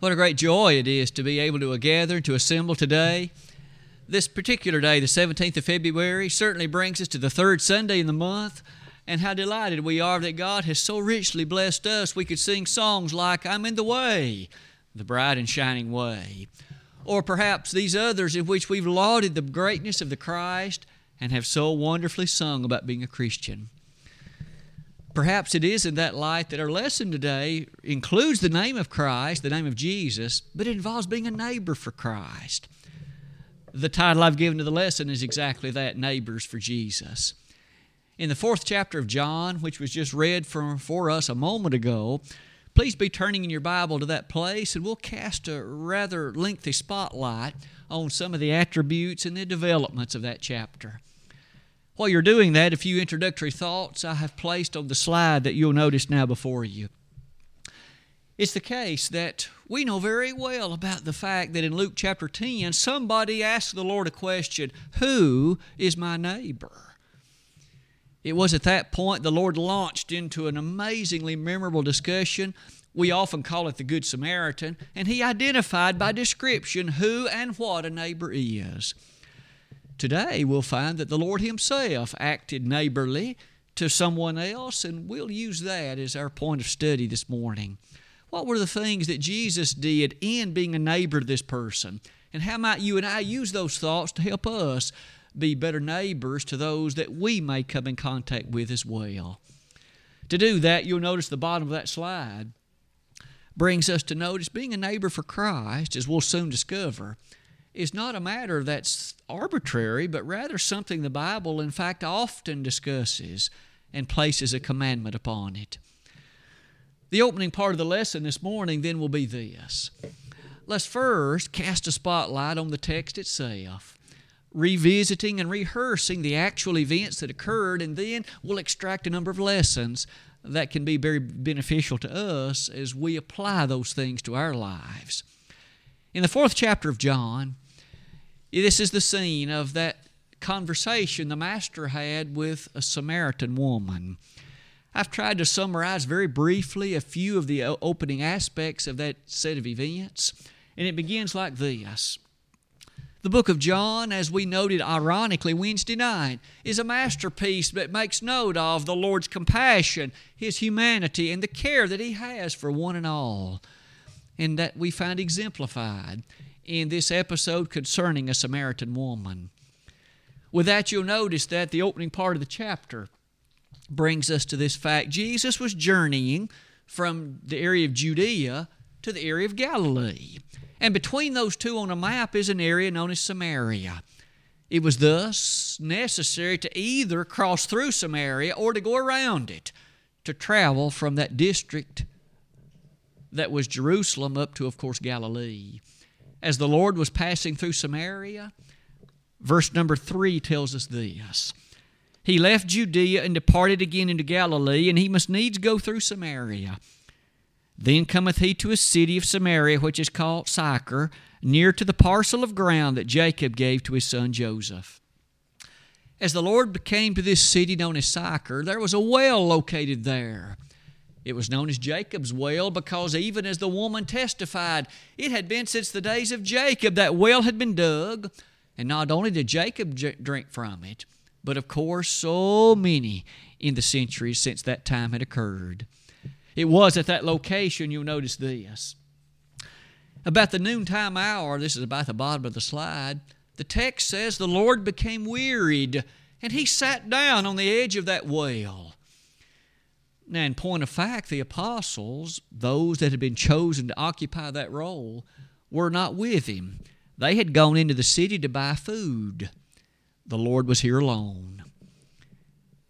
What a great joy it is to be able to gather, to assemble today. This particular day, the 17th of February, certainly brings us to the third Sunday in the month. And how delighted we are that God has so richly blessed us. We could sing songs like, I'm in the way, the bright and shining way. Or perhaps these others in which we've lauded the greatness of the Christ and have so wonderfully sung about being a Christian. Perhaps it is in that light that our lesson today includes the name of Christ, the name of Jesus, but it involves being a neighbor for Christ. The title I've given to the lesson is exactly that Neighbors for Jesus. In the fourth chapter of John, which was just read for, for us a moment ago, please be turning in your Bible to that place and we'll cast a rather lengthy spotlight on some of the attributes and the developments of that chapter. While you're doing that, a few introductory thoughts I have placed on the slide that you'll notice now before you. It's the case that we know very well about the fact that in Luke chapter 10, somebody asked the Lord a question Who is my neighbor? It was at that point the Lord launched into an amazingly memorable discussion. We often call it the Good Samaritan, and he identified by description who and what a neighbor is. Today, we'll find that the Lord Himself acted neighborly to someone else, and we'll use that as our point of study this morning. What were the things that Jesus did in being a neighbor to this person? And how might you and I use those thoughts to help us be better neighbors to those that we may come in contact with as well? To do that, you'll notice the bottom of that slide brings us to notice being a neighbor for Christ, as we'll soon discover, is not a matter that's arbitrary, but rather something the Bible, in fact, often discusses and places a commandment upon it. The opening part of the lesson this morning then will be this. Let's first cast a spotlight on the text itself, revisiting and rehearsing the actual events that occurred, and then we'll extract a number of lessons that can be very beneficial to us as we apply those things to our lives. In the fourth chapter of John, this is the scene of that conversation the Master had with a Samaritan woman. I've tried to summarize very briefly a few of the opening aspects of that set of events, and it begins like this. The book of John, as we noted ironically Wednesday night, is a masterpiece that makes note of the Lord's compassion, His humanity, and the care that He has for one and all, and that we find exemplified in this episode concerning a Samaritan woman. With that, you'll notice that the opening part of the chapter brings us to this fact Jesus was journeying from the area of Judea to the area of Galilee. And between those two on a map is an area known as Samaria. It was thus necessary to either cross through Samaria or to go around it to travel from that district that was Jerusalem up to, of course, Galilee as the Lord was passing through Samaria? Verse number 3 tells us this. He left Judea and departed again into Galilee, and he must needs go through Samaria. Then cometh he to a city of Samaria, which is called Sychar, near to the parcel of ground that Jacob gave to his son Joseph. As the Lord came to this city known as Sychar, there was a well located there. It was known as Jacob's well because even as the woman testified, it had been since the days of Jacob that well had been dug, and not only did Jacob drink from it, but of course so many in the centuries since that time had occurred. It was at that location, you'll notice this. About the noontime hour, this is about the bottom of the slide, the text says the Lord became wearied, and he sat down on the edge of that well. Now, in point of fact, the apostles, those that had been chosen to occupy that role, were not with him. They had gone into the city to buy food. The Lord was here alone.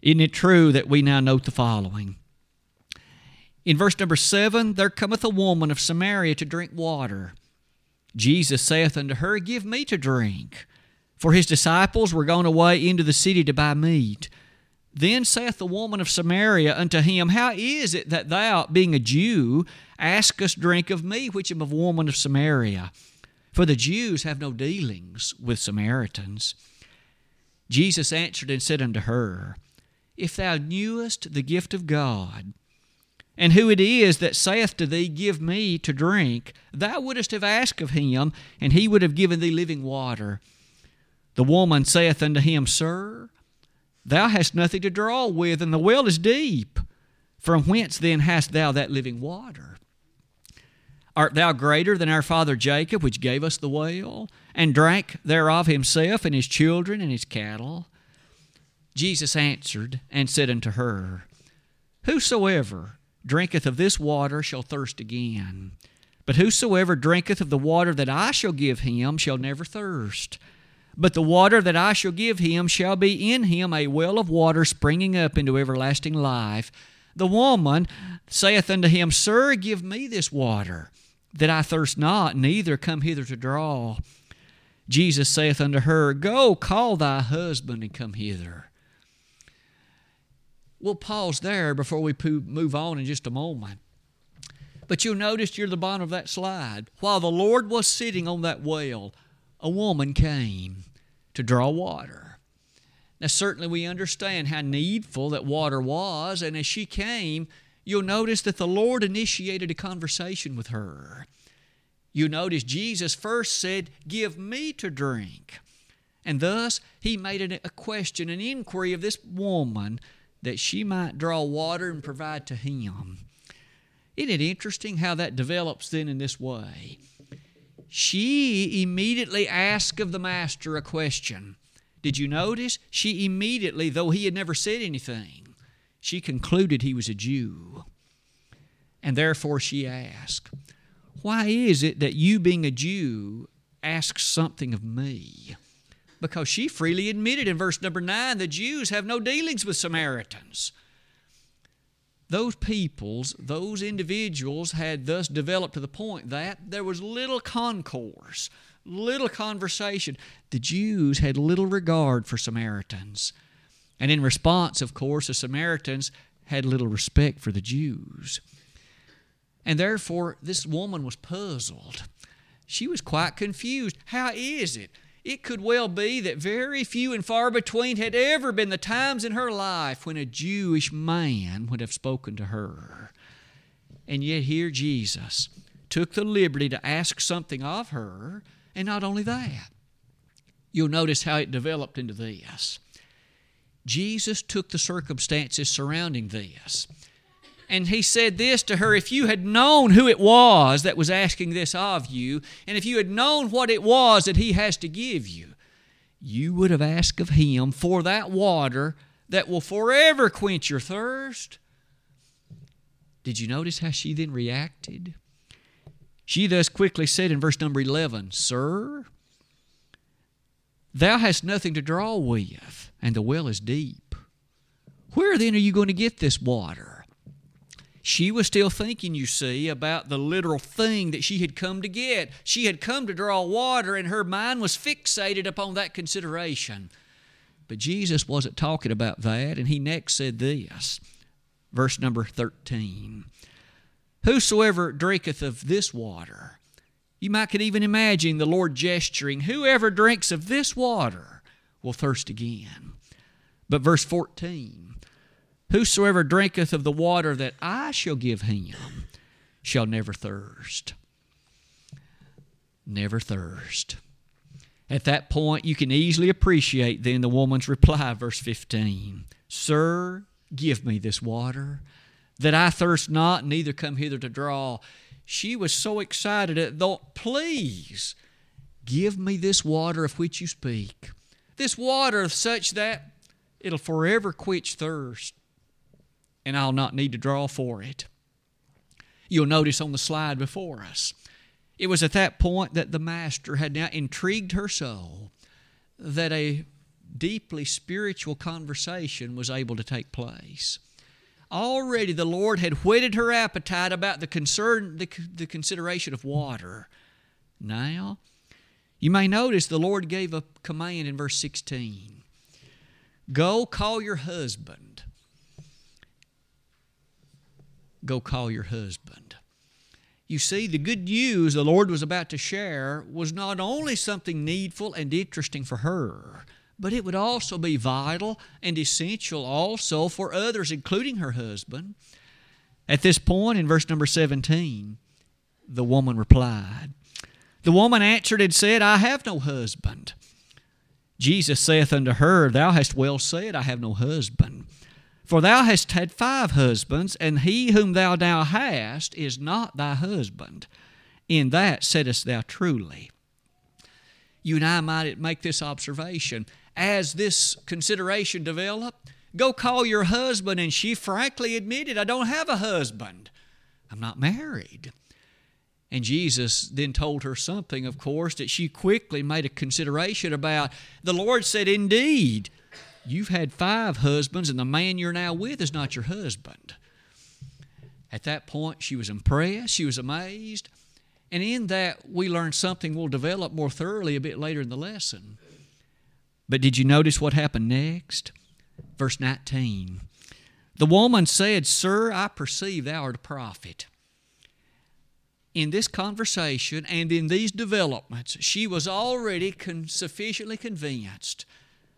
Isn't it true that we now note the following? In verse number 7, there cometh a woman of Samaria to drink water. Jesus saith unto her, Give me to drink. For his disciples were gone away into the city to buy meat. Then saith the woman of Samaria unto him, How is it that thou, being a Jew, askest drink of me, which am a woman of Samaria? For the Jews have no dealings with Samaritans. Jesus answered and said unto her, If thou knewest the gift of God, and who it is that saith to thee, Give me to drink, thou wouldst have asked of him, and he would have given thee living water. The woman saith unto him, Sir, thou hast nothing to draw with, and the well is deep. From whence then hast thou that living water? Art thou greater than our father Jacob, which gave us the well, and drank thereof himself, and his children, and his cattle? Jesus answered and said unto her, Whosoever drinketh of this water shall thirst again. But whosoever drinketh of the water that I shall give him shall never thirst. But the water that I shall give him shall be in him a well of water springing up into everlasting life. The woman saith unto him, Sir, give me this water, that I thirst not, neither come hither to draw. Jesus saith unto her, Go, call thy husband and come hither. We'll pause there before we move on in just a moment. But you'll notice you're the bottom of that slide. While the Lord was sitting on that well, a woman came to draw water. Now, certainly we understand how needful that water was, and as she came, you'll notice that the Lord initiated a conversation with her. You notice Jesus first said, Give me to drink. And thus, he made a question, an inquiry of this woman that she might draw water and provide to him. Isn't it interesting how that develops then in this way? She immediately asked of the master a question. Did you notice? She immediately, though he had never said anything, she concluded he was a Jew. And therefore she asked, Why is it that you, being a Jew, ask something of me? because she freely admitted in verse number 9 the Jews have no dealings with Samaritans. Those peoples, those individuals had thus developed to the point that there was little concourse, little conversation. The Jews had little regard for Samaritans. And in response, of course, the Samaritans had little respect for the Jews. And therefore, this woman was puzzled. She was quite confused. How is it it could well be that very few and far between had ever been the times in her life when a Jewish man would have spoken to her. And yet, here Jesus took the liberty to ask something of her, and not only that, you'll notice how it developed into this. Jesus took the circumstances surrounding this and he said this to her If you had known who it was that was asking this of you, and if you had known what it was that he has to give you, you would have asked of him for that water that will forever quench your thirst. Did you notice how she then reacted? She thus quickly said in verse number 11, Sir, thou hast nothing to draw with, and the well is deep. Where then are you going to get this water? She was still thinking, you see, about the literal thing that she had come to get. She had come to draw water, and her mind was fixated upon that consideration. But Jesus wasn't talking about that, and he next said this, verse number 13 Whosoever drinketh of this water, you might could even imagine the Lord gesturing, whoever drinks of this water will thirst again. But verse 14, Whosoever drinketh of the water that I shall give him shall never thirst. Never thirst. At that point, you can easily appreciate then the woman's reply, verse 15 Sir, give me this water, that I thirst not, neither come hither to draw. She was so excited at thought, Please give me this water of which you speak, this water such that it'll forever quench thirst and I'll not need to draw for it. You'll notice on the slide before us, it was at that point that the Master had now intrigued her soul that a deeply spiritual conversation was able to take place. Already the Lord had whetted her appetite about the concern, the, the consideration of water. Now, you may notice the Lord gave a command in verse 16 Go call your husband go call your husband. You see, the good news the Lord was about to share was not only something needful and interesting for her, but it would also be vital and essential also for others, including her husband. At this point, in verse number 17, the woman replied, The woman answered and said, I have no husband. Jesus saith unto her, Thou hast well said, I have no husband. For thou hast had five husbands, and he whom thou now hast is not thy husband. In that saidst thou truly. You and I might make this observation. As this consideration developed, go call your husband, and she frankly admitted, I don't have a husband. I'm not married. And Jesus then told her something, of course, that she quickly made a consideration about. The Lord said, Indeed, you've had five husbands, and the man you're now with is not your husband. At that point, she was impressed, she was amazed, and in that, we learned something we'll develop more thoroughly a bit later in the lesson. But did you notice what happened next? Verse 19. The woman said, Sir, I perceive thou art a prophet in this conversation and in these developments, she was already con- sufficiently convinced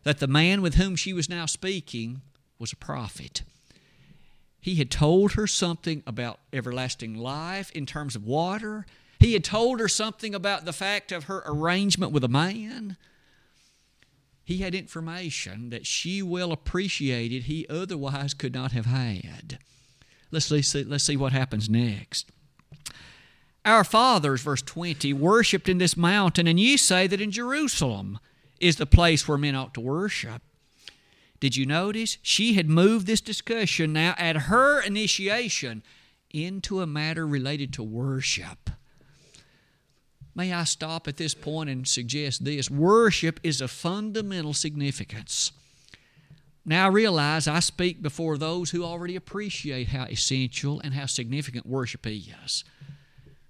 that the man with whom she was now speaking was a prophet. He had told her something about everlasting life in terms of water. He had told her something about the fact of her arrangement with a man. He had information that she well appreciated he otherwise could not have had. Let's see, let's see what happens next. Our fathers, verse 20, worshiped in this mountain, and ye say that in Jerusalem is the place where men ought to worship. Did you notice? She had moved this discussion now at her initiation into a matter related to worship. May I stop at this point and suggest this? Worship is of fundamental significance. Now I realize I speak before those who already appreciate how essential and how significant worship is.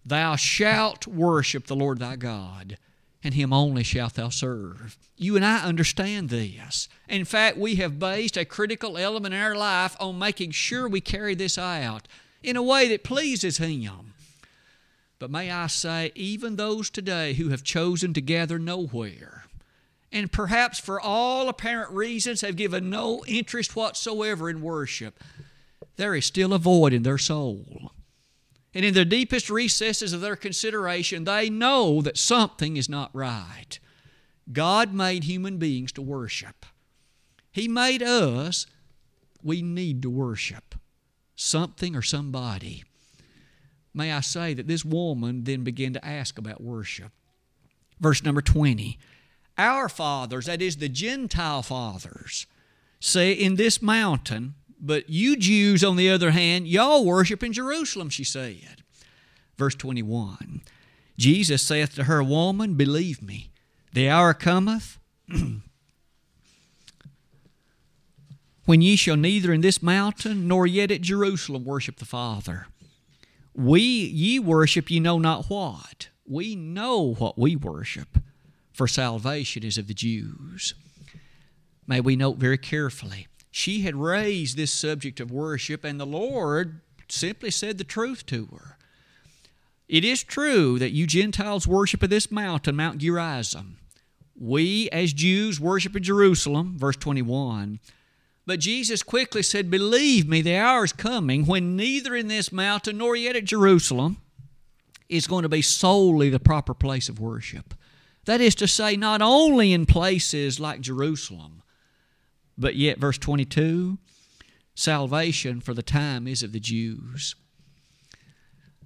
Thou shalt worship the Lord thy God, and him only shalt thou serve. You and I understand this. In fact, we have based a critical element in our life on making sure we carry this out in a way that pleases him. But may I say, even those today who have chosen to gather nowhere, and perhaps for all apparent reasons have given no interest whatsoever in worship, there is still a void in their soul. And in the deepest recesses of their consideration, they know that something is not right. God made human beings to worship. He made us, we need to worship something or somebody. May I say that this woman then began to ask about worship. Verse number 20 Our fathers, that is the Gentile fathers, say in this mountain, but you Jews, on the other hand, y'all worship in Jerusalem, she said. Verse 21 Jesus saith to her, Woman, believe me, the hour cometh when ye shall neither in this mountain nor yet at Jerusalem worship the Father. We ye worship ye know not what. We know what we worship, for salvation is of the Jews. May we note very carefully she had raised this subject of worship, and the Lord simply said the truth to her. It is true that you Gentiles worship at this mountain, Mount Gerizim. We, as Jews, worship in Jerusalem, verse 21. But Jesus quickly said, Believe me, the hour is coming when neither in this mountain nor yet at Jerusalem is going to be solely the proper place of worship. That is to say, not only in places like Jerusalem, but yet, verse 22 salvation for the time is of the Jews.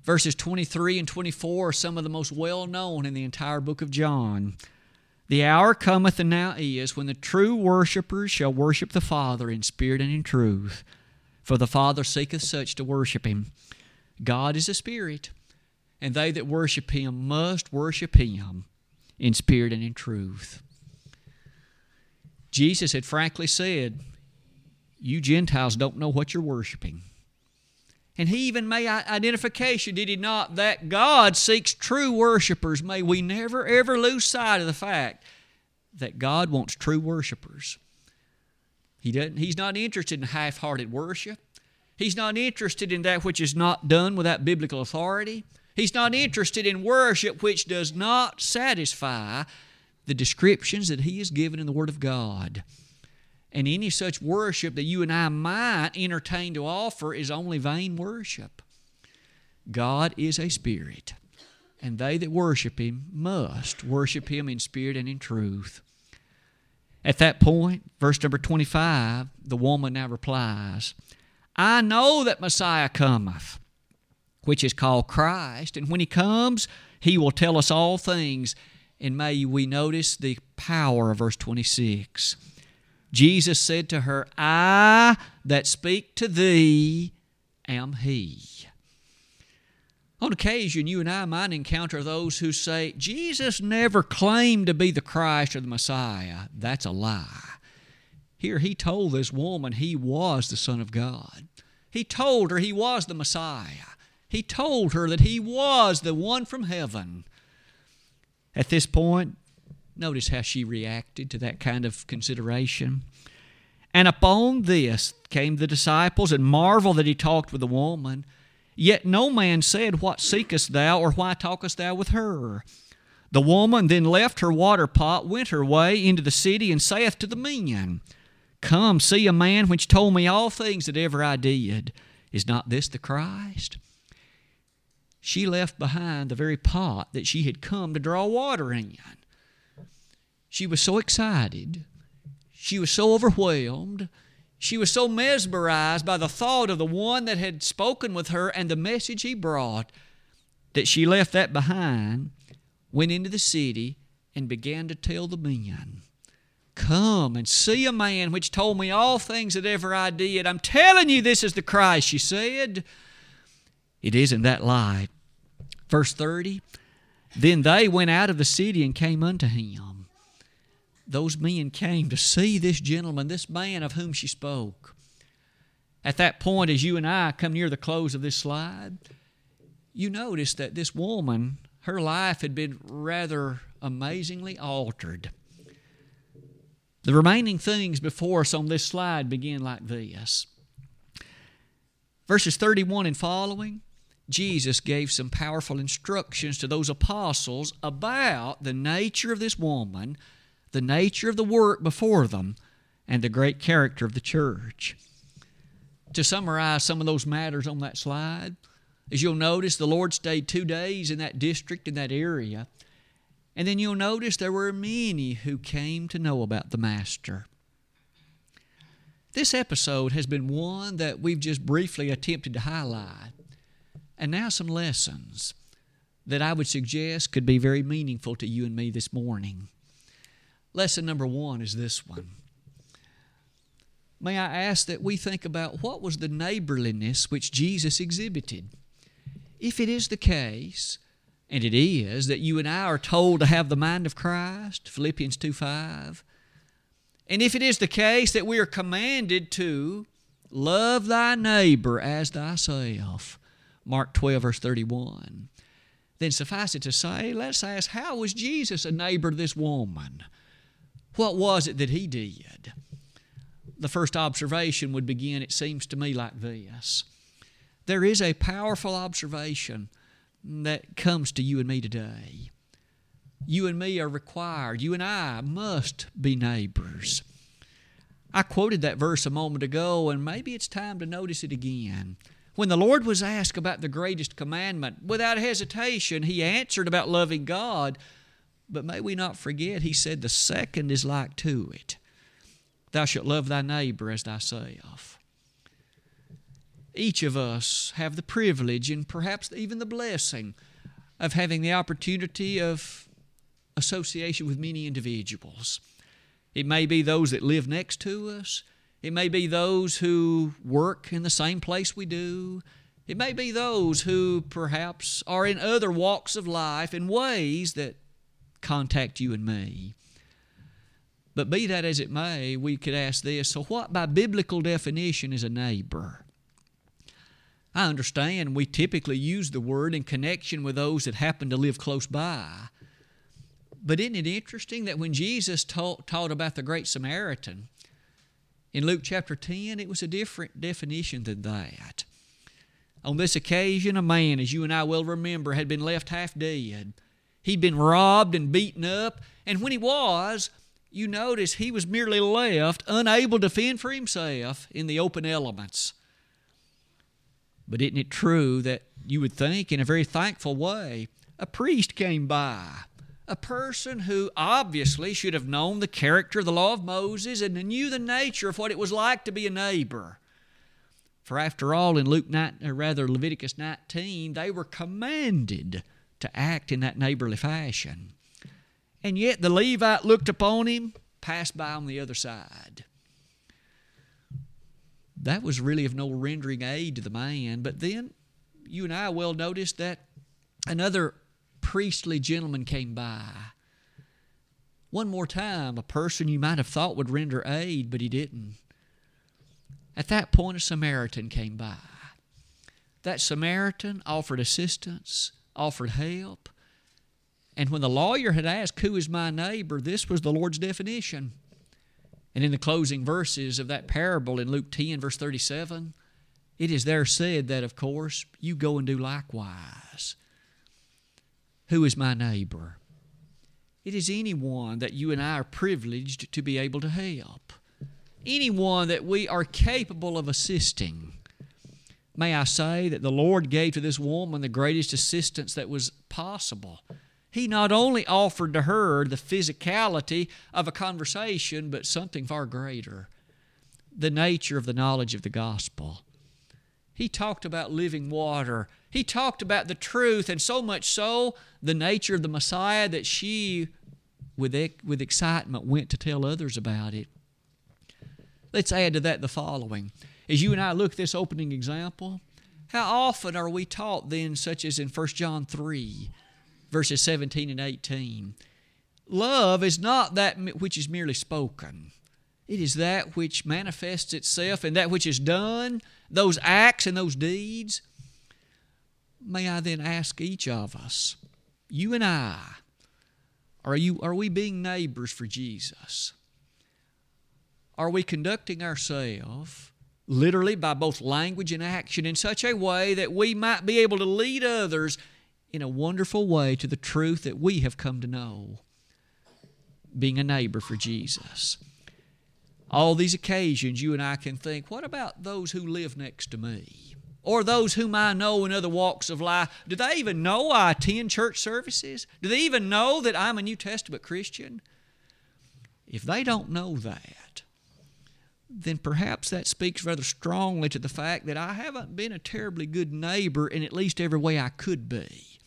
Verses 23 and 24 are some of the most well known in the entire book of John. The hour cometh and now is when the true worshippers shall worship the Father in spirit and in truth, for the Father seeketh such to worship him. God is a spirit, and they that worship him must worship him in spirit and in truth. Jesus had frankly said, You Gentiles don't know what you're worshiping. And he even made identification, did he not, that God seeks true worshipers. May we never, ever lose sight of the fact that God wants true worshipers. He doesn't, he's not interested in half hearted worship. He's not interested in that which is not done without biblical authority. He's not interested in worship which does not satisfy the descriptions that He has given in the Word of God. And any such worship that you and I might entertain to offer is only vain worship. God is a spirit, and they that worship him must worship him in spirit and in truth. At that point, verse number 25, the woman now replies, I know that Messiah cometh, which is called Christ, and when he comes, he will tell us all things. And may we notice the power of verse 26. Jesus said to her, I that speak to thee am he. On occasion, you and I might encounter those who say, Jesus never claimed to be the Christ or the Messiah. That's a lie. Here, he told this woman he was the Son of God. He told her he was the Messiah. He told her that he was the one from heaven. At this point, notice how she reacted to that kind of consideration. And upon this came the disciples and marveled that he talked with the woman. Yet no man said, What seekest thou, or why talkest thou with her? The woman then left her water pot, went her way into the city, and saith to the men, Come, see a man which told me all things that ever I did. Is not this the Christ? She left behind the very pot that she had come to draw water in. She was so excited. She was so overwhelmed she was so mesmerized by the thought of the one that had spoken with her and the message he brought that she left that behind, went into the city, and began to tell the men, Come and see a man which told me all things that ever I did. I'm telling you, this is the Christ, she said. It isn't that light. Verse 30 Then they went out of the city and came unto him those men came to see this gentleman, this man of whom she spoke. At that point, as you and I come near the close of this slide, you notice that this woman, her life had been rather amazingly altered. The remaining things before us on this slide begin like this. Verses 31 and following, Jesus gave some powerful instructions to those apostles about the nature of this woman the nature of the work before them, and the great character of the church. To summarize some of those matters on that slide, as you'll notice, the Lord stayed two days in that district, in that area. And then you'll notice there were many who came to know about the Master. This episode has been one that we've just briefly attempted to highlight. And now some lessons that I would suggest could be very meaningful to you and me this morning. Lesson number one is this one. May I ask that we think about what was the neighborliness which Jesus exhibited? If it is the case, and it is, that you and I are told to have the mind of Christ, Philippians 2 5, and if it is the case that we are commanded to love thy neighbor as thyself, Mark 12, verse 31, then suffice it to say, let's ask, how was Jesus a neighbor to this woman? What was it that he did? The first observation would begin, it seems to me, like this There is a powerful observation that comes to you and me today. You and me are required, you and I must be neighbors. I quoted that verse a moment ago, and maybe it's time to notice it again. When the Lord was asked about the greatest commandment, without hesitation, he answered about loving God, but may we not forget, he said, the second is like to it Thou shalt love thy neighbor as thyself. Each of us have the privilege and perhaps even the blessing of having the opportunity of association with many individuals. It may be those that live next to us. It may be those who work in the same place we do. It may be those who perhaps are in other walks of life in ways that contact you and me. But be that as it may, we could ask this so, what by biblical definition is a neighbor? I understand we typically use the word in connection with those that happen to live close by. But isn't it interesting that when Jesus taught, taught about the Great Samaritan, in Luke chapter 10, it was a different definition than that. On this occasion, a man, as you and I well remember, had been left half dead. He'd been robbed and beaten up, and when he was, you notice he was merely left unable to fend for himself in the open elements. But isn't it true that you would think, in a very thankful way, a priest came by? A person who obviously should have known the character of the law of Moses and knew the nature of what it was like to be a neighbor. For after all, in Luke 9, or rather Leviticus 19, they were commanded to act in that neighborly fashion. And yet the Levite looked upon him, passed by on the other side. That was really of no rendering aid to the man. But then you and I well noticed that another priestly gentleman came by. One more time, a person you might have thought would render aid, but he didn't. At that point, a Samaritan came by. That Samaritan offered assistance, offered help. And when the lawyer had asked, Who is my neighbor? this was the Lord's definition. And in the closing verses of that parable in Luke 10, verse 37, it is there said that, of course, you go and do likewise. Who is my neighbor? It is anyone that you and I are privileged to be able to help, anyone that we are capable of assisting. May I say that the Lord gave to this woman the greatest assistance that was possible. He not only offered to her the physicality of a conversation, but something far greater the nature of the knowledge of the gospel. He talked about living water. He talked about the truth, and so much so, the nature of the Messiah that she, with, with excitement, went to tell others about it. Let's add to that the following. As you and I look at this opening example, how often are we taught then, such as in 1 John 3, verses 17 and 18? Love is not that which is merely spoken. It is that which manifests itself and that which is done, those acts and those deeds. May I then ask each of us, you and I, are, you, are we being neighbors for Jesus? Are we conducting ourselves literally by both language and action in such a way that we might be able to lead others in a wonderful way to the truth that we have come to know? Being a neighbor for Jesus. All these occasions, you and I can think, what about those who live next to me? Or those whom I know in other walks of life? Do they even know I attend church services? Do they even know that I'm a New Testament Christian? If they don't know that, then perhaps that speaks rather strongly to the fact that I haven't been a terribly good neighbor in at least every way I could be.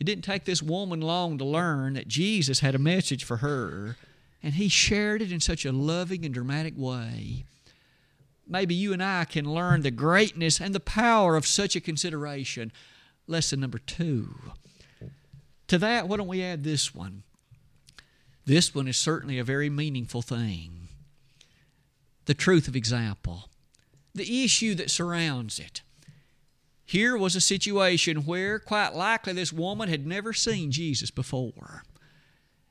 It didn't take this woman long to learn that Jesus had a message for her, and he shared it in such a loving and dramatic way. Maybe you and I can learn the greatness and the power of such a consideration. Lesson number two. To that, why don't we add this one? This one is certainly a very meaningful thing. The truth of example, the issue that surrounds it. Here was a situation where, quite likely, this woman had never seen Jesus before.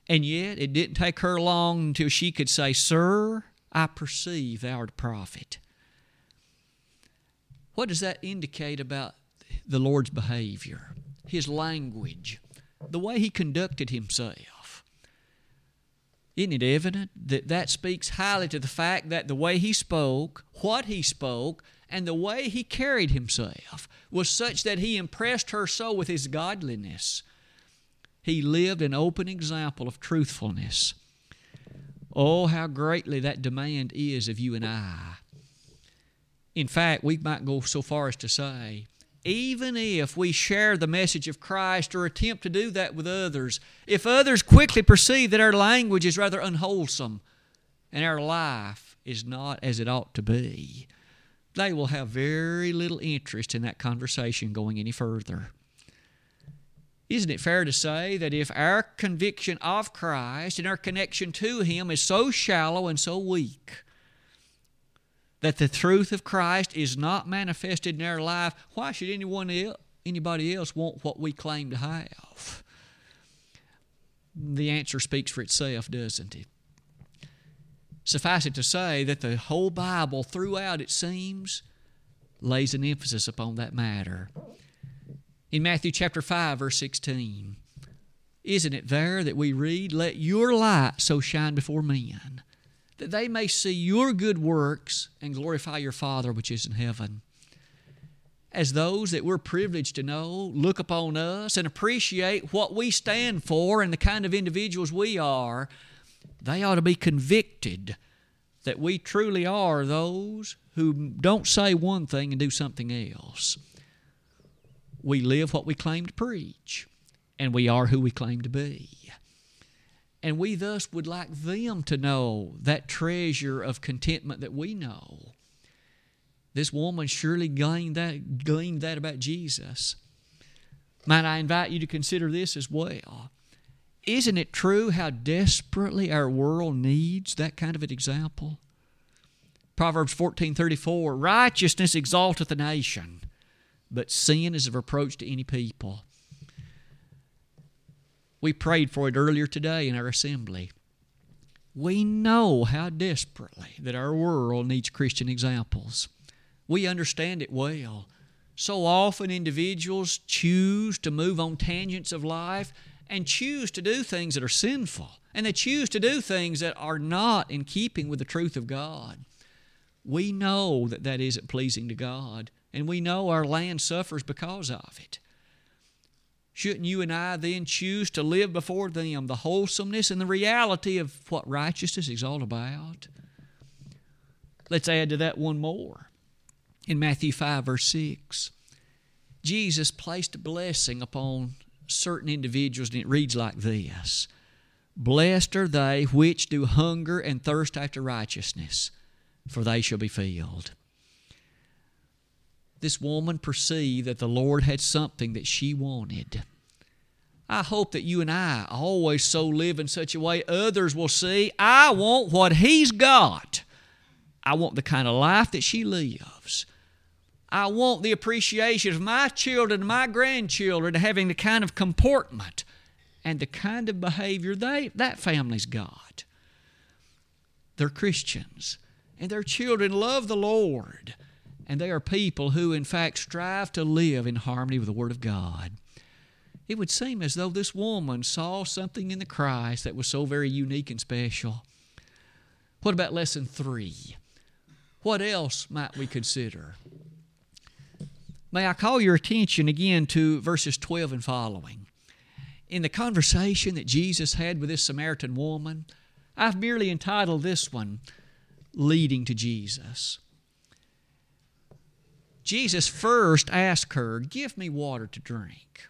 And yet, it didn't take her long until she could say, Sir, I perceive thou art a prophet. What does that indicate about the Lord's behavior, His language, the way He conducted Himself? Isn't it evident that that speaks highly to the fact that the way He spoke, what He spoke, and the way He carried Himself was such that He impressed her so with His godliness? He lived an open example of truthfulness. Oh, how greatly that demand is of you and I. In fact, we might go so far as to say, even if we share the message of Christ or attempt to do that with others, if others quickly perceive that our language is rather unwholesome and our life is not as it ought to be, they will have very little interest in that conversation going any further. Isn't it fair to say that if our conviction of Christ and our connection to Him is so shallow and so weak, that the truth of Christ is not manifested in our life, why should anyone else, anybody else want what we claim to have? The answer speaks for itself, doesn't it? Suffice it to say that the whole Bible, throughout it seems, lays an emphasis upon that matter. In Matthew chapter 5, verse 16, Isn't it there that we read, Let your light so shine before men, that they may see your good works and glorify your Father which is in heaven? As those that we're privileged to know look upon us and appreciate what we stand for and the kind of individuals we are, they ought to be convicted that we truly are those who don't say one thing and do something else. We live what we claim to preach, and we are who we claim to be. And we thus would like them to know that treasure of contentment that we know. This woman surely gleaned that, gleaned that about Jesus. Might I invite you to consider this as well? Isn't it true how desperately our world needs that kind of an example? Proverbs 14:34 Righteousness exalteth a nation, but sin is a reproach to any people. We prayed for it earlier today in our assembly. We know how desperately that our world needs Christian examples. We understand it well. So often individuals choose to move on tangents of life and choose to do things that are sinful, and they choose to do things that are not in keeping with the truth of God. We know that that isn't pleasing to God, and we know our land suffers because of it. Shouldn't you and I then choose to live before them the wholesomeness and the reality of what righteousness is all about? Let's add to that one more. In Matthew 5, verse 6, Jesus placed a blessing upon certain individuals, and it reads like this Blessed are they which do hunger and thirst after righteousness, for they shall be filled. This woman perceived that the Lord had something that she wanted. I hope that you and I always so live in such a way others will see, I want what He's got. I want the kind of life that she lives. I want the appreciation of my children, and my grandchildren, having the kind of comportment and the kind of behavior they that family's got. They're Christians, and their children love the Lord, and they are people who, in fact, strive to live in harmony with the Word of God. It would seem as though this woman saw something in the Christ that was so very unique and special. What about lesson three? What else might we consider? May I call your attention again to verses 12 and following. In the conversation that Jesus had with this Samaritan woman, I've merely entitled this one, Leading to Jesus. Jesus first asked her, Give me water to drink.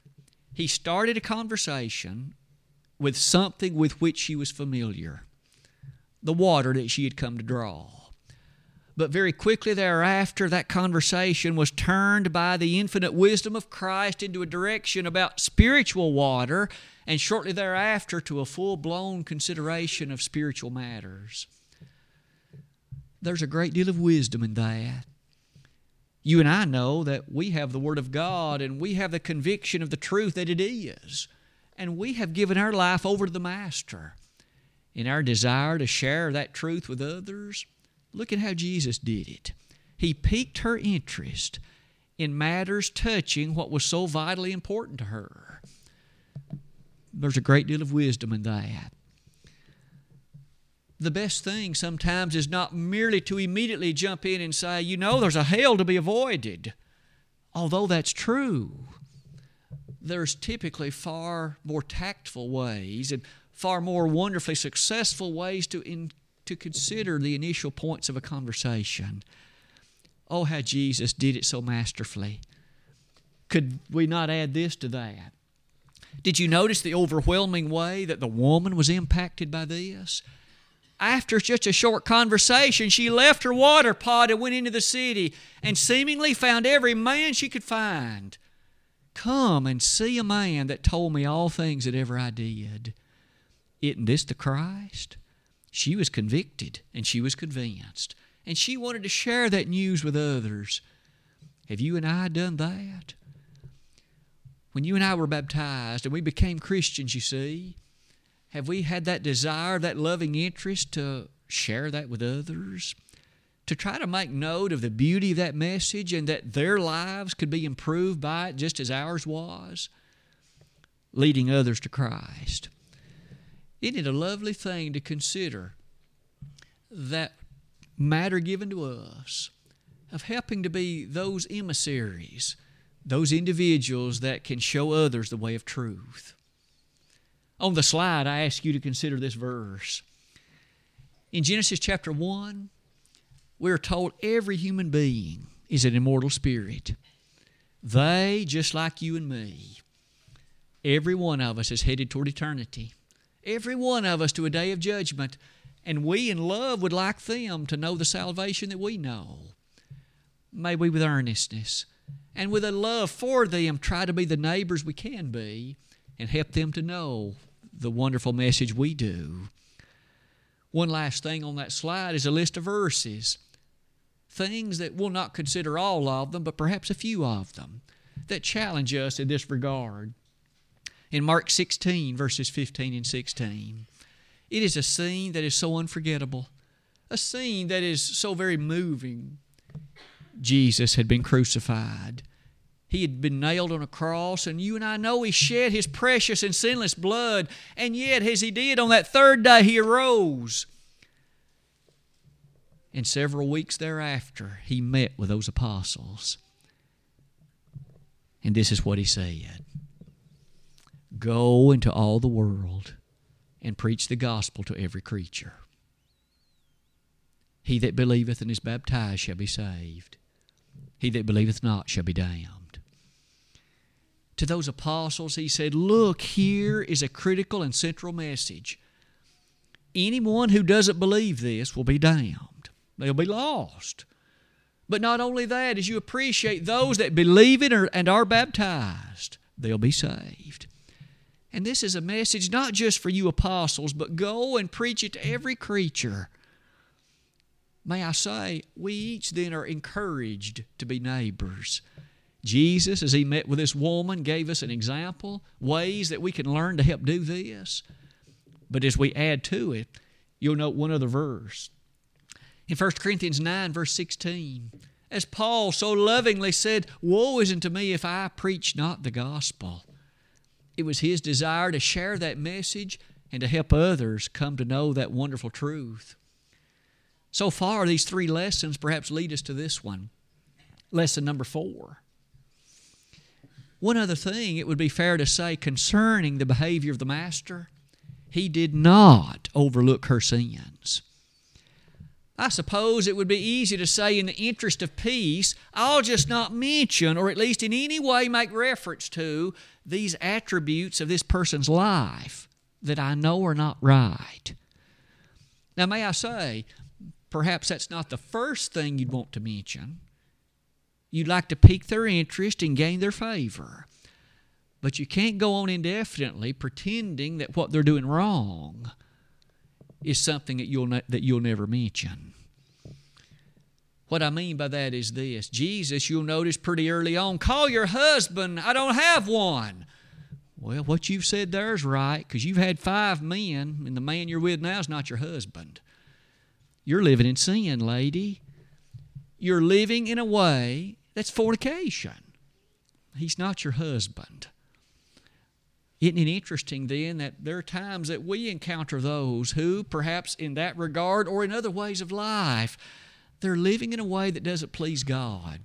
He started a conversation with something with which she was familiar the water that she had come to draw. But very quickly thereafter, that conversation was turned by the infinite wisdom of Christ into a direction about spiritual water, and shortly thereafter to a full blown consideration of spiritual matters. There's a great deal of wisdom in that. You and I know that we have the Word of God and we have the conviction of the truth that it is. And we have given our life over to the Master. In our desire to share that truth with others, Look at how Jesus did it. He piqued her interest in matters touching what was so vitally important to her. There's a great deal of wisdom in that. The best thing sometimes is not merely to immediately jump in and say, you know, there's a hell to be avoided. Although that's true, there's typically far more tactful ways and far more wonderfully successful ways to in, to consider the initial points of a conversation. Oh, how Jesus did it so masterfully. Could we not add this to that? Did you notice the overwhelming way that the woman was impacted by this? After just a short conversation, she left her water pot and went into the city and seemingly found every man she could find. Come and see a man that told me all things that ever I did. Isn't this the Christ? She was convicted and she was convinced. And she wanted to share that news with others. Have you and I done that? When you and I were baptized and we became Christians, you see, have we had that desire, that loving interest to share that with others? To try to make note of the beauty of that message and that their lives could be improved by it just as ours was? leading others to Christ. Isn't it a lovely thing to consider that matter given to us of helping to be those emissaries, those individuals that can show others the way of truth? On the slide, I ask you to consider this verse. In Genesis chapter 1, we are told every human being is an immortal spirit. They, just like you and me, every one of us is headed toward eternity. Every one of us to a day of judgment. And we in love would like them to know the salvation that we know. May we, with earnestness and with a love for them, try to be the neighbors we can be and help them to know the wonderful message we do. One last thing on that slide is a list of verses things that we'll not consider all of them, but perhaps a few of them that challenge us in this regard. In Mark 16, verses 15 and 16, it is a scene that is so unforgettable, a scene that is so very moving. Jesus had been crucified. He had been nailed on a cross, and you and I know He shed His precious and sinless blood, and yet, as He did on that third day, He arose and several weeks thereafter, he met with those apostles. And this is what he said Go into all the world and preach the gospel to every creature. He that believeth and is baptized shall be saved. He that believeth not shall be damned. To those apostles, he said, Look, here is a critical and central message. Anyone who doesn't believe this will be damned. They'll be lost. But not only that, as you appreciate those that believe it and are baptized, they'll be saved. And this is a message not just for you apostles, but go and preach it to every creature. May I say, we each then are encouraged to be neighbors. Jesus, as he met with this woman, gave us an example, ways that we can learn to help do this. But as we add to it, you'll note one other verse in 1 Corinthians 9, verse 16, as Paul so lovingly said, Woe is unto me if I preach not the gospel. It was his desire to share that message and to help others come to know that wonderful truth. So far, these three lessons perhaps lead us to this one. Lesson number four. One other thing it would be fair to say concerning the behavior of the Master, he did not overlook her sins. I suppose it would be easy to say, in the interest of peace, I'll just not mention, or at least in any way make reference to, these attributes of this person's life that I know are not right. Now, may I say, perhaps that's not the first thing you'd want to mention. You'd like to pique their interest and gain their favor. But you can't go on indefinitely pretending that what they're doing wrong is something that you'll, ne- that you'll never mention. What I mean by that is this Jesus, you'll notice pretty early on, call your husband, I don't have one. Well, what you've said there is right because you've had five men, and the man you're with now is not your husband. You're living in sin, lady. You're living in a way that's fornication. He's not your husband. Isn't it interesting then that there are times that we encounter those who, perhaps in that regard or in other ways of life, they're living in a way that doesn't please God?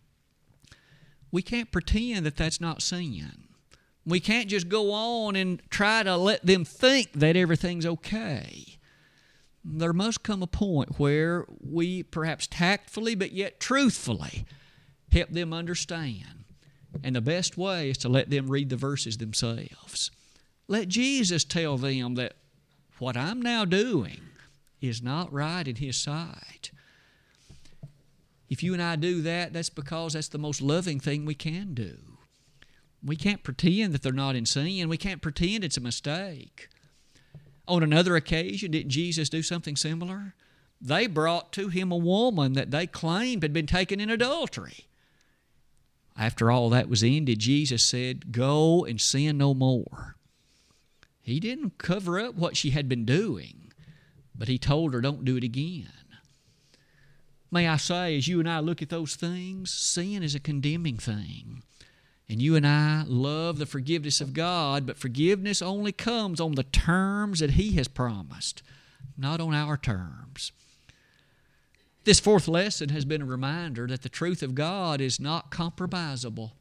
We can't pretend that that's not sin. We can't just go on and try to let them think that everything's okay. There must come a point where we, perhaps tactfully but yet truthfully, help them understand. And the best way is to let them read the verses themselves. Let Jesus tell them that what I'm now doing is not right in His sight. If you and I do that, that's because that's the most loving thing we can do. We can't pretend that they're not in sin. We can't pretend it's a mistake. On another occasion, didn't Jesus do something similar? They brought to him a woman that they claimed had been taken in adultery. After all that was ended, Jesus said, Go and sin no more. He didn't cover up what she had been doing, but he told her, don't do it again. May I say, as you and I look at those things, sin is a condemning thing. And you and I love the forgiveness of God, but forgiveness only comes on the terms that He has promised, not on our terms. This fourth lesson has been a reminder that the truth of God is not compromisable.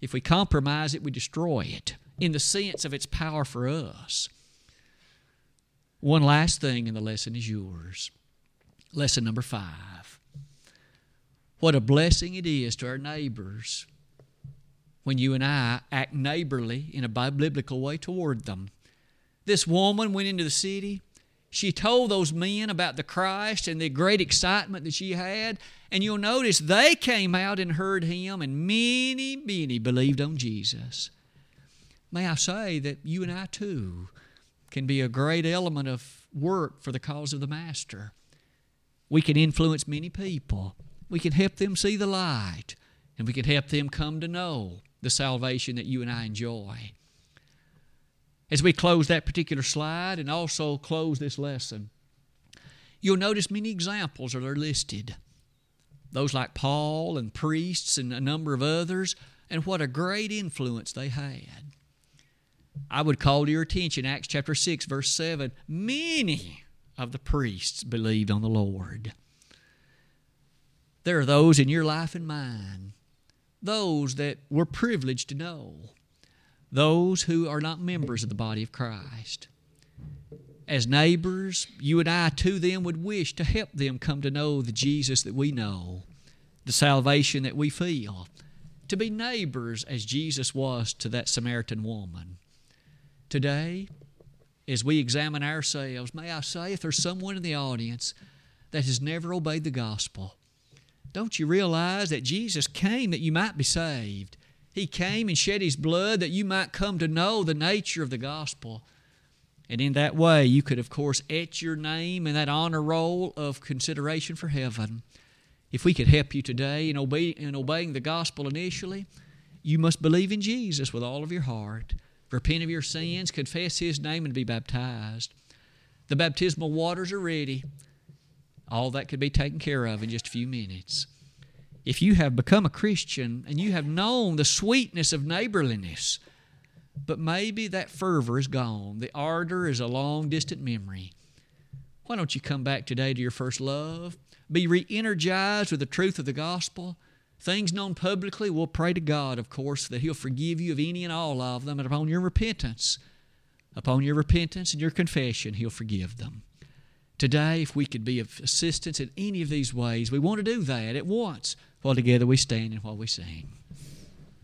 If we compromise it, we destroy it in the sense of its power for us. One last thing in the lesson is yours. Lesson number five. What a blessing it is to our neighbors when you and I act neighborly in a biblical way toward them. This woman went into the city. She told those men about the Christ and the great excitement that she had. And you'll notice they came out and heard him, and many, many believed on Jesus. May I say that you and I too can be a great element of work for the cause of the Master. We can influence many people. We can help them see the light, and we can help them come to know the salvation that you and I enjoy. As we close that particular slide and also close this lesson, you'll notice many examples are listed. Those like Paul and priests and a number of others, and what a great influence they had. I would call to your attention Acts chapter 6, verse 7. Many of the priests believed on the Lord. There are those in your life and mine those that we're privileged to know, those who are not members of the body of Christ. As neighbors, you and I to them would wish to help them come to know the Jesus that we know, the salvation that we feel, to be neighbors as Jesus was to that Samaritan woman. Today, as we examine ourselves, may I say, if there's someone in the audience that has never obeyed the gospel, don't you realize that Jesus came that you might be saved? He came and shed His blood that you might come to know the nature of the gospel. And in that way, you could, of course, etch your name in that honor roll of consideration for heaven. If we could help you today in, obey, in obeying the gospel initially, you must believe in Jesus with all of your heart, repent of your sins, confess His name, and be baptized. The baptismal waters are ready. All that could be taken care of in just a few minutes. If you have become a Christian and you have known the sweetness of neighborliness, but maybe that fervor is gone, the ardor is a long distant memory, why don't you come back today to your first love? Be re energized with the truth of the gospel. Things known publicly, we'll pray to God, of course, that He'll forgive you of any and all of them, and upon your repentance, upon your repentance and your confession, He'll forgive them. Today, if we could be of assistance in any of these ways, we want to do that at once while together we stand and while we sing.